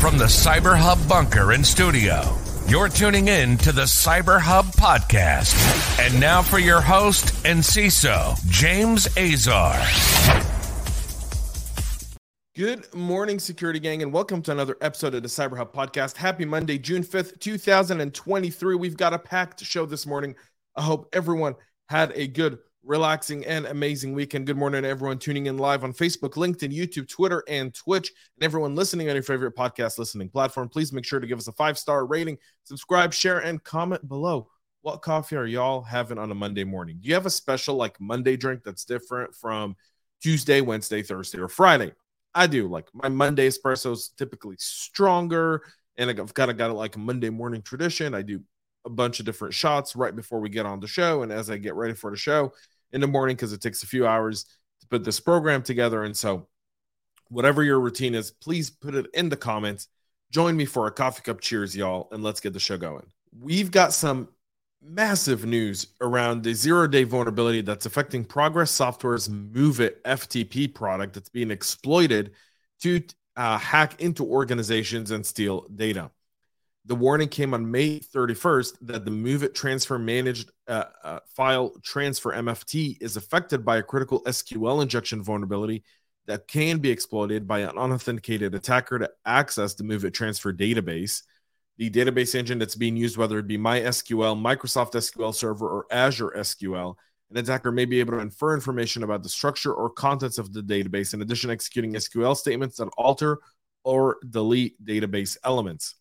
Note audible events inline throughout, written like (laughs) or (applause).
From the Cyber Hub bunker and studio, you're tuning in to the Cyber Hub podcast. And now for your host and CISO, James Azar. Good morning, security gang, and welcome to another episode of the Cyber Hub podcast. Happy Monday, June 5th, 2023. We've got a packed show this morning. I hope everyone had a good relaxing, and amazing weekend. Good morning to everyone tuning in live on Facebook, LinkedIn, YouTube, Twitter, and Twitch. And everyone listening on your favorite podcast listening platform, please make sure to give us a five star rating, subscribe, share, and comment below. What coffee are y'all having on a Monday morning? Do you have a special like Monday drink that's different from Tuesday, Wednesday, Thursday, or Friday? I do. Like my Monday espresso is typically stronger, and I've kind of got it like a Monday morning tradition. I do a bunch of different shots right before we get on the show. And as I get ready for the show in the morning, because it takes a few hours to put this program together. And so, whatever your routine is, please put it in the comments. Join me for a coffee cup cheers, y'all, and let's get the show going. We've got some massive news around the zero day vulnerability that's affecting Progress Software's MOVEit FTP product that's being exploited to uh, hack into organizations and steal data. The warning came on May 31st that the MOVEit transfer managed uh, uh, file transfer MFT is affected by a critical SQL injection vulnerability that can be exploited by an unauthenticated attacker to access the MOVEit transfer database. The database engine that's being used, whether it be MySQL, Microsoft SQL Server, or Azure SQL, an attacker may be able to infer information about the structure or contents of the database, in addition executing SQL statements that alter or delete database elements.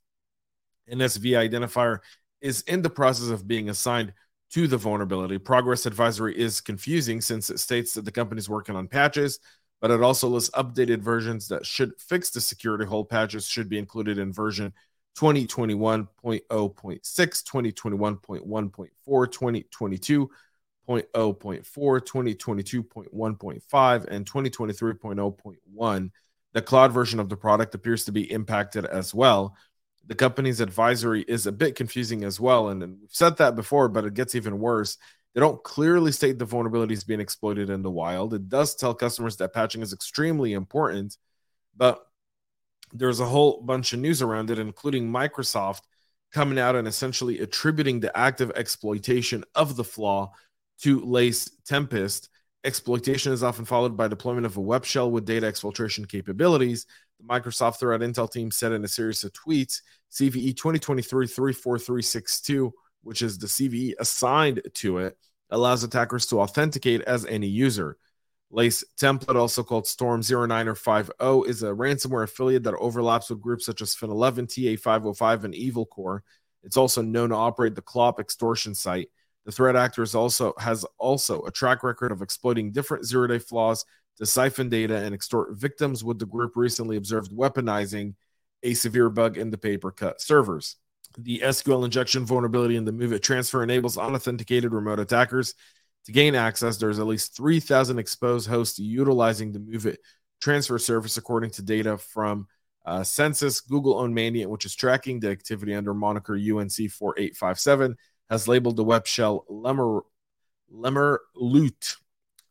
NSV identifier is in the process of being assigned to the vulnerability. Progress advisory is confusing since it states that the company is working on patches, but it also lists updated versions that should fix the security hole. Patches should be included in version 2021.0.6, 2021.1.4, 2022.0.4, 2022.1.5, and 2023.0.1. The cloud version of the product appears to be impacted as well the company's advisory is a bit confusing as well. And, we've said that before, but it gets even worse. They don't clearly state the vulnerabilities being exploited in the wild. It does tell customers that patching is extremely important, but there's a whole bunch of news around it, including Microsoft coming out and essentially attributing the active exploitation of the flaw to Lace Tempest. Exploitation is often followed by deployment of a web shell with data exfiltration capabilities. The Microsoft Threat Intel team said in a series of tweets CVE 2023 34362, which is the CVE assigned to it, allows attackers to authenticate as any user. Lace Tempest, also called Storm 09 or 50, is a ransomware affiliate that overlaps with groups such as Fin11, TA505, and Evil Corp. It's also known to operate the Clop extortion site. The threat actor also has also a track record of exploiting different zero-day flaws to siphon data and extort victims, with the group recently observed weaponizing a severe bug in the Papercut servers. The SQL injection vulnerability in the MOVEit transfer enables unauthenticated remote attackers to gain access. There's at least 3,000 exposed hosts utilizing the MOVEit transfer service, according to data from uh, Censys. Google owned Mandiant, which is tracking the activity under moniker UNC 4857, has labeled the web shell Lemur, Lemur Loot,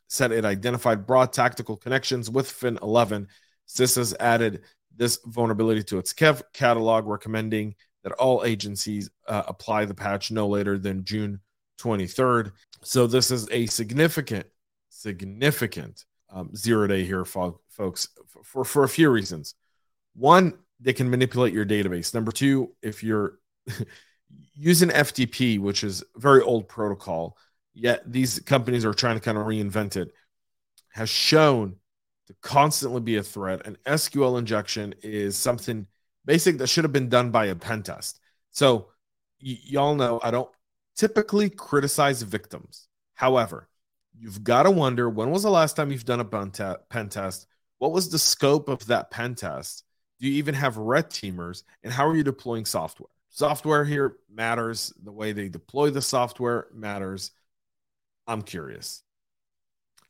said it identified broad tactical connections with Fin 11. CIS has added this vulnerability to its kev- catalog, recommending that all agencies uh, apply the patch no later than June 23rd. So this is a significant, significant um, zero day here, fo- folks, for, for a few reasons. One, they can manipulate your database. Number two, if you're (laughs) using FTP, which is very old protocol, yet these companies are trying to kind of reinvent it, has shown to constantly be a threat. And SQL injection is something basic that should have been done by a pen test. So y- y'all know I don't typically criticize victims. However, you've got to wonder when was the last time you've done a pen, te- pen test? What was the scope of that pen test? Do you even have red teamers? And how are you deploying software? Software here matters. The way they deploy the software matters. I'm curious.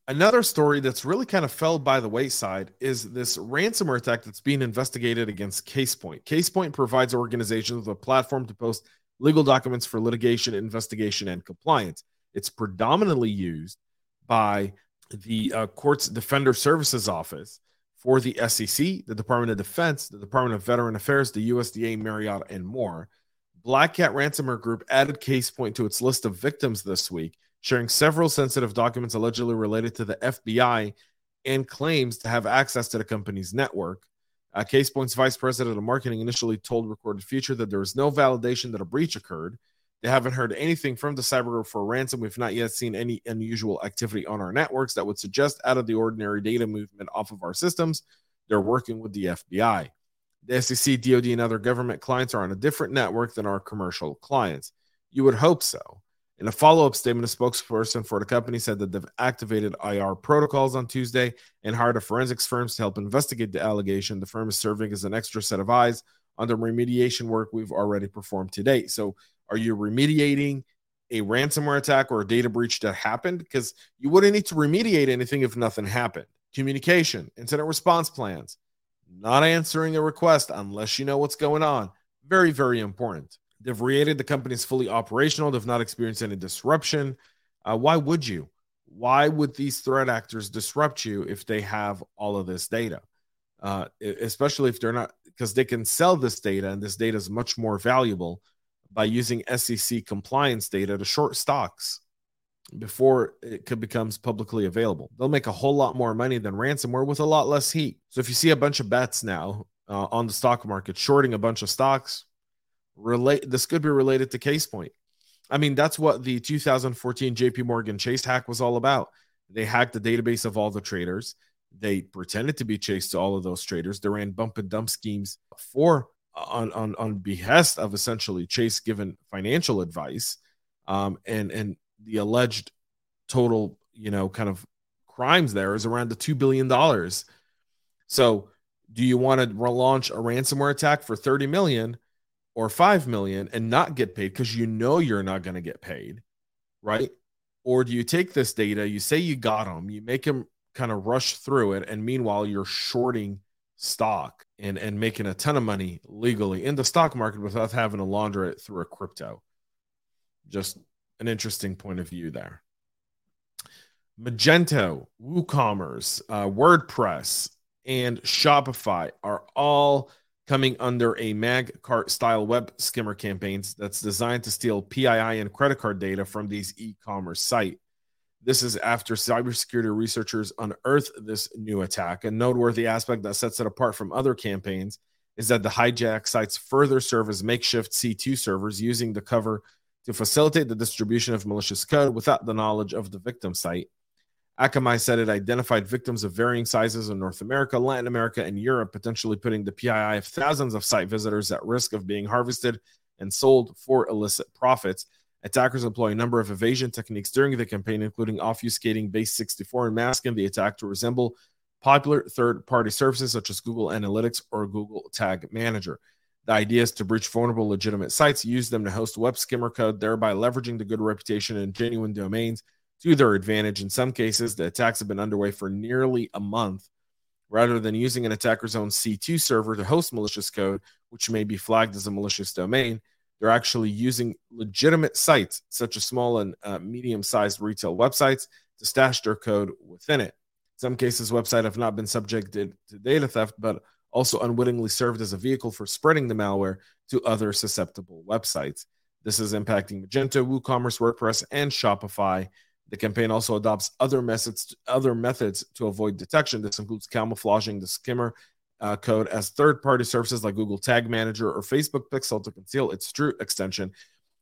Another story that's really kind of fell by the wayside is this ransomware attack that's being investigated against CasePoint. CasePoint provides organizations with a platform to post legal documents for litigation, investigation, and compliance. It's predominantly used by the uh, Courts Defender Services Office for the SEC, the Department of Defense, the Department of Veteran Affairs, the USDA, Marriott, and more. Black Cat Ransomware Group added CasePoint to its list of victims this week, sharing several sensitive documents allegedly related to the FBI and claims to have access to the company's network. Uh, CasePoint's vice president of marketing initially told Recorded Future that there was no validation that a breach occurred. They haven't heard anything from the cyber group for ransom. We've not yet seen any unusual activity on our networks that would suggest out of the ordinary data movement off of our systems. They're working with the FBI. The SEC, DoD, and other government clients are on a different network than our commercial clients. You would hope so. In a follow up statement, a spokesperson for the company said that they've activated IR protocols on Tuesday and hired a forensics firm to help investigate the allegation. The firm is serving as an extra set of eyes on the remediation work we've already performed to date. So, are you remediating a ransomware attack or a data breach that happened? Because you wouldn't need to remediate anything if nothing happened. Communication, incident response plans, not answering a request unless you know what's going on. Very, very important. They've created the company's fully operational. They've not experienced any disruption. Uh, why would you? Why would these threat actors disrupt you if they have all of this data? Uh, especially if they're not, because they can sell this data, and this data is much more valuable by using SEC compliance data to short stocks before it could becomes publicly available. They'll make a whole lot more money than ransomware with a lot less heat. So if you see a bunch of bets now uh, on the stock market shorting a bunch of stocks, relate this could be related to CasePoint. I mean, that's what the 2014 JP Morgan Chase hack was all about. They hacked the database of all the traders. They pretended to be Chase to all of those traders. They ran bump and dump schemes for on on on behest of essentially Chase given financial advice. Um, and and the alleged total, you know, kind of crimes there is around the two billion dollars. So, do you want to relaunch a ransomware attack for 30 million or 5 million and not get paid because you know you're not going to get paid, right? Or do you take this data, you say you got them, you make them kind of rush through it, and meanwhile you're shorting stock and and making a ton of money legally in the stock market without having to launder it through a crypto. Just an interesting point of view there. Magento, WooCommerce, uh, WordPress, and Shopify are all coming under a Magecart style web skimmer campaigns that's designed to steal PII and credit card data from these e-commerce site. This is after cybersecurity researchers unearthed this new attack. A noteworthy aspect that sets it apart from other campaigns is that the hijack sites further serve as makeshift C2 servers using the cover to facilitate the distribution of malicious code without the knowledge of the victim site. Akamai said it identified victims of varying sizes in North America, Latin America, and Europe, potentially putting the PII of thousands of site visitors at risk of being harvested and sold for illicit profits. Attackers employ a number of evasion techniques during the campaign, including obfuscating base 64 and masking the attack to resemble popular third party services such as Google Analytics or Google Tag Manager. The idea is to breach vulnerable legitimate sites, use them to host web skimmer code, thereby leveraging the good reputation and genuine domains to their advantage. In some cases, the attacks have been underway for nearly a month. Rather than using an attacker's own C2 server to host malicious code, which may be flagged as a malicious domain, they're actually using legitimate sites, such as small and uh, medium sized retail websites, to stash their code within it. In some cases, websites have not been subjected to data theft, but also unwittingly served as a vehicle for spreading the malware to other susceptible websites. This is impacting Magento, WooCommerce, WordPress, and Shopify. The campaign also adopts other methods, other methods to avoid detection. This includes camouflaging the skimmer uh, code as third-party services like Google Tag Manager or Facebook Pixel to conceal its true extension.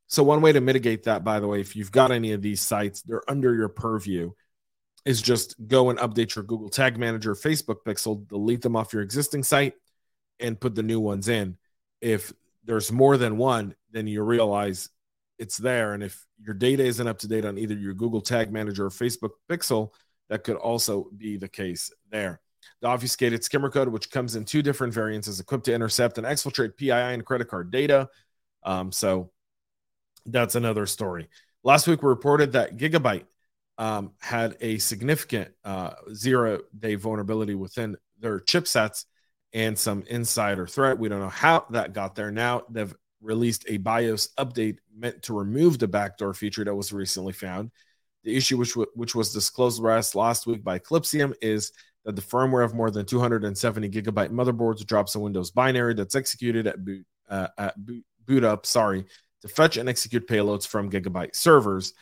So one way to mitigate that, by the way, if you've got any of these sites, they're under your purview is just go and update your Google Tag Manager, Facebook Pixel, delete them off your existing site, and put the new ones in. If there's more than one, then you realize it's there. And if your data isn't up to date on either your Google Tag Manager or Facebook Pixel, that could also be the case there. The obfuscated skimmer code, which comes in two different variants, is equipped to intercept and exfiltrate PII and credit card data. Um, so that's another story. Last week, we reported that Gigabyte um, had a significant uh, zero day vulnerability within their chipsets and some insider threat. We don't know how that got there. Now they've released a BIOS update meant to remove the backdoor feature that was recently found. The issue, which, w- which was disclosed last, last week by Eclypsium, is that the firmware of more than 270 gigabyte motherboards drops a Windows binary that's executed at boot, uh, at boot, up, sorry, to fetch and execute payloads from Gigabyte servers.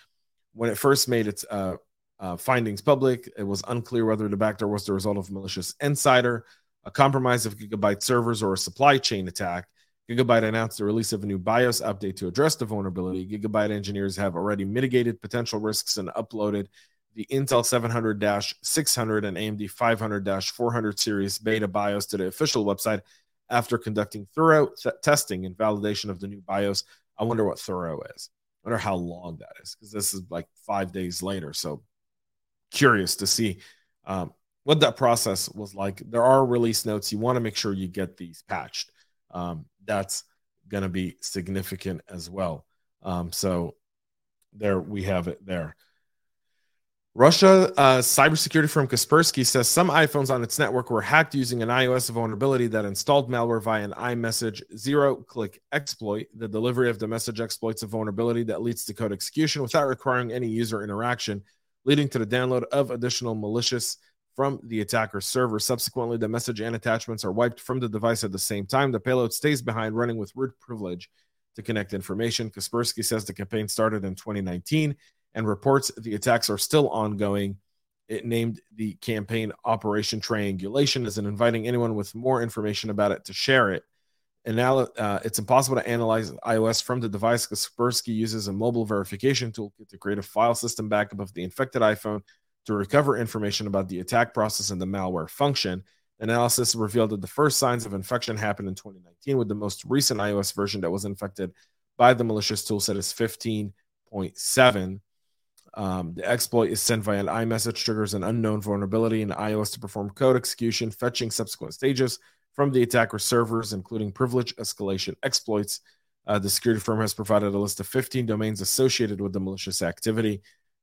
When it first made its uh, uh, findings public, it was unclear whether the backdoor was the result of malicious insider, a compromise of Gigabyte servers, or a supply chain attack. Gigabyte announced the release of a new BIOS update to address the vulnerability. Gigabyte engineers have already mitigated potential risks and uploaded the Intel 700 600 and AMD 500 400 series beta BIOS to the official website after conducting thorough th- testing and validation of the new BIOS. I wonder what thorough is. I wonder how long that is because this is like five days later. So curious to see um, what that process was like. There are release notes. You want to make sure you get these patched. Um, that's going to be significant as well. Um, so there we have it there. Russia uh, cybersecurity firm Kaspersky says some iPhones on its network were hacked using an iOS vulnerability that installed malware via an iMessage zero-click exploit. The delivery of the message exploits a vulnerability that leads to code execution without requiring any user interaction, leading to the download of additional malicious from the attacker's server. Subsequently, the message and attachments are wiped from the device at the same time. The payload stays behind, running with root privilege to connect information. Kaspersky says the campaign started in 2019 and reports the attacks are still ongoing. It named the campaign Operation Triangulation as in inviting anyone with more information about it to share it. And now uh, it's impossible to analyze iOS from the device. Kaspersky uses a mobile verification toolkit to create a file system backup of the infected iPhone to recover information about the attack process and the malware function. Analysis revealed that the first signs of infection happened in 2019, with the most recent iOS version that was infected by the malicious toolset is 15.7. Um, the exploit is sent via an iMessage, triggers an unknown vulnerability in iOS to perform code execution, fetching subsequent stages from the attacker servers, including privilege escalation exploits. Uh, the security firm has provided a list of 15 domains associated with the malicious activity,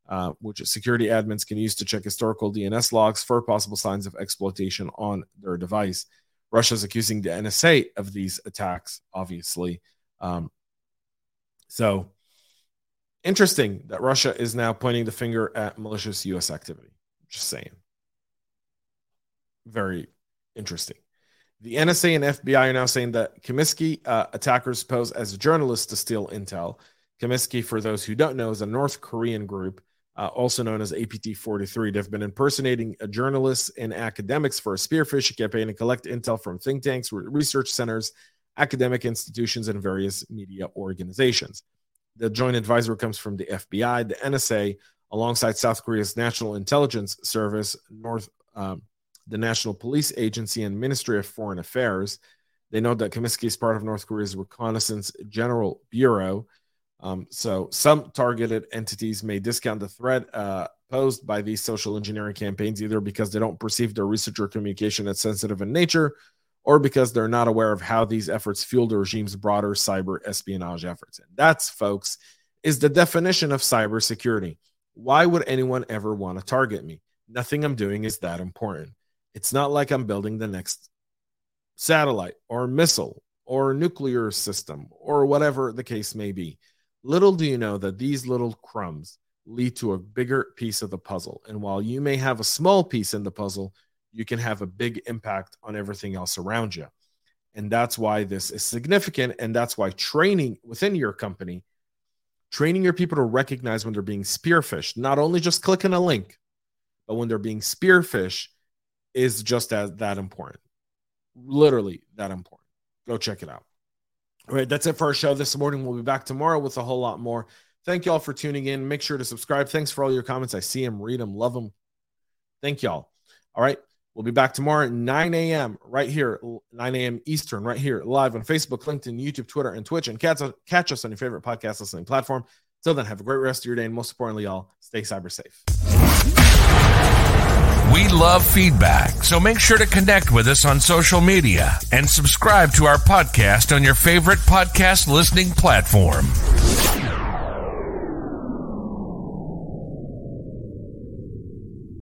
uh, which security admins can use to check historical DNS logs for possible signs of exploitation on their device. Russia is accusing the NSA of these attacks, obviously. Um, so, Interesting that Russia is now pointing the finger at malicious U.S. activity. Just saying. Very interesting. The NSA and FBI are now saying that Kimsuky uh, attackers pose as journalists to steal intel. Kimsuky, for those who don't know, is a North Korean group, uh, also known as APT 43. They've been impersonating journalists and academics for a spear phishing campaign and collect intel from think tanks, research centers, academic institutions, and various media organizations. The joint advisor comes from the FBI, the NSA, alongside South Korea's National Intelligence Service, North, um, the National Police Agency, and Ministry of Foreign Affairs. They know that Kimsuky is part of North Korea's Reconnaissance General Bureau. Um, so some targeted entities may discount the threat uh, posed by these social engineering campaigns either because they don't perceive their research or communication as sensitive in nature or because they're not aware of how these efforts fuel the regime's broader cyber espionage efforts. And that's, folks, is the definition of cybersecurity. Why would anyone ever want to target me? Nothing I'm doing is that important. It's not like I'm building the next satellite or missile or nuclear system or whatever the case may be. Little do you know that these little crumbs lead to a bigger piece of the puzzle. And while you may have a small piece in the puzzle, you can have a big impact on everything else around you. And that's why this is significant. And that's why training within your company, training your people to recognize when they're being spearphished, not only just clicking a link, but when they're being spearphished is just as that important. Literally that important. Go check it out. All right, that's it for our show this morning. We'll be back tomorrow with a whole lot more. Thank y'all for tuning in. Make sure to subscribe. Thanks for all your comments. I see them, read them, love them. Thank y'all. All right. We'll be back tomorrow at 9 a.m. right here, 9 a.m. Eastern, right here, live on Facebook, LinkedIn, YouTube, Twitter, and Twitch. And catch, catch us on your favorite podcast listening platform. Till then, have a great rest of your day. And most importantly, y'all, stay cyber safe. We love feedback, so make sure to connect with us on social media and subscribe to our podcast on your favorite podcast listening platform.